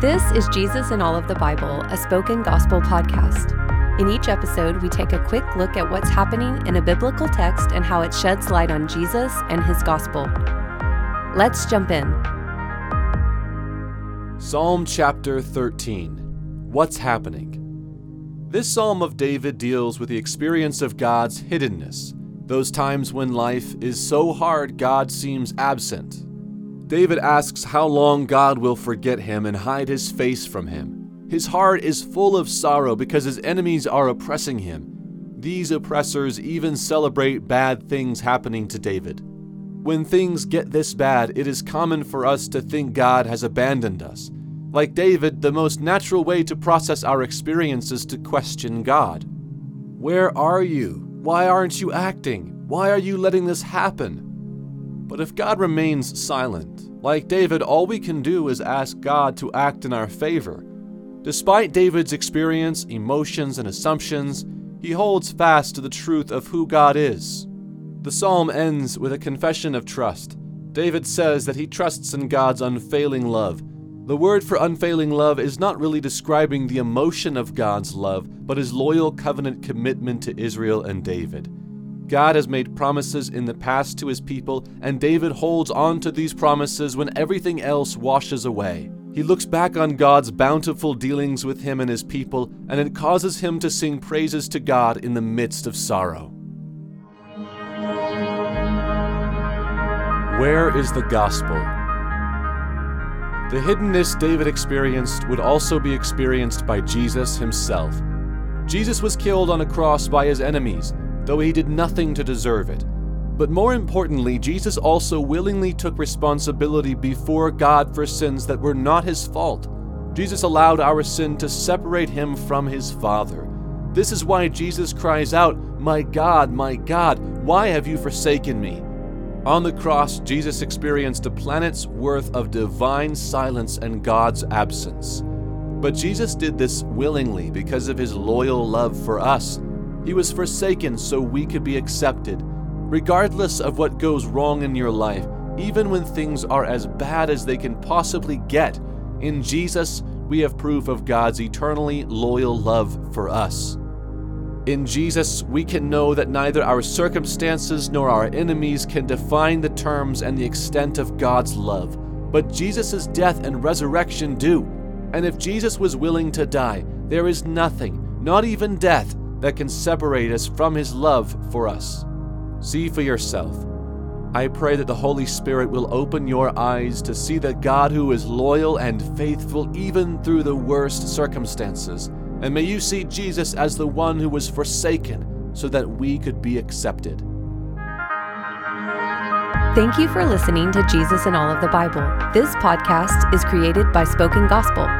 This is Jesus in All of the Bible, a spoken gospel podcast. In each episode, we take a quick look at what's happening in a biblical text and how it sheds light on Jesus and his gospel. Let's jump in. Psalm chapter 13 What's Happening? This psalm of David deals with the experience of God's hiddenness, those times when life is so hard God seems absent. David asks how long God will forget him and hide his face from him. His heart is full of sorrow because his enemies are oppressing him. These oppressors even celebrate bad things happening to David. When things get this bad, it is common for us to think God has abandoned us. Like David, the most natural way to process our experience is to question God. Where are you? Why aren't you acting? Why are you letting this happen? But if God remains silent, like David, all we can do is ask God to act in our favor. Despite David's experience, emotions, and assumptions, he holds fast to the truth of who God is. The psalm ends with a confession of trust. David says that he trusts in God's unfailing love. The word for unfailing love is not really describing the emotion of God's love, but his loyal covenant commitment to Israel and David. God has made promises in the past to his people, and David holds on to these promises when everything else washes away. He looks back on God's bountiful dealings with him and his people, and it causes him to sing praises to God in the midst of sorrow. Where is the gospel? The hiddenness David experienced would also be experienced by Jesus himself. Jesus was killed on a cross by his enemies, though he did nothing to deserve it. But more importantly, Jesus also willingly took responsibility before God for sins that were not his fault. Jesus allowed our sin to separate him from his Father. This is why Jesus cries out, My God, my God, why have you forsaken me? On the cross, Jesus experienced a planet's worth of divine silence and God's absence. But Jesus did this willingly because of his loyal love for us he was forsaken so we could be accepted. Regardless of what goes wrong in your life, even when things are as bad as they can possibly get, in Jesus we have proof of God's eternally loyal love for us. In Jesus, we can know that neither our circumstances nor our enemies can define the terms and the extent of God's love, but Jesus' death and resurrection do. And if Jesus was willing to die, there is nothing, not even death, that can separate us from His love for us. See for yourself. I pray that the Holy Spirit will open your eyes to see that God who is loyal and faithful even through the worst circumstances. And may you see Jesus as the one who was forsaken so that we could be accepted. Thank you for listening to Jesus in All of the Bible. This podcast is created by Spoken Gospel.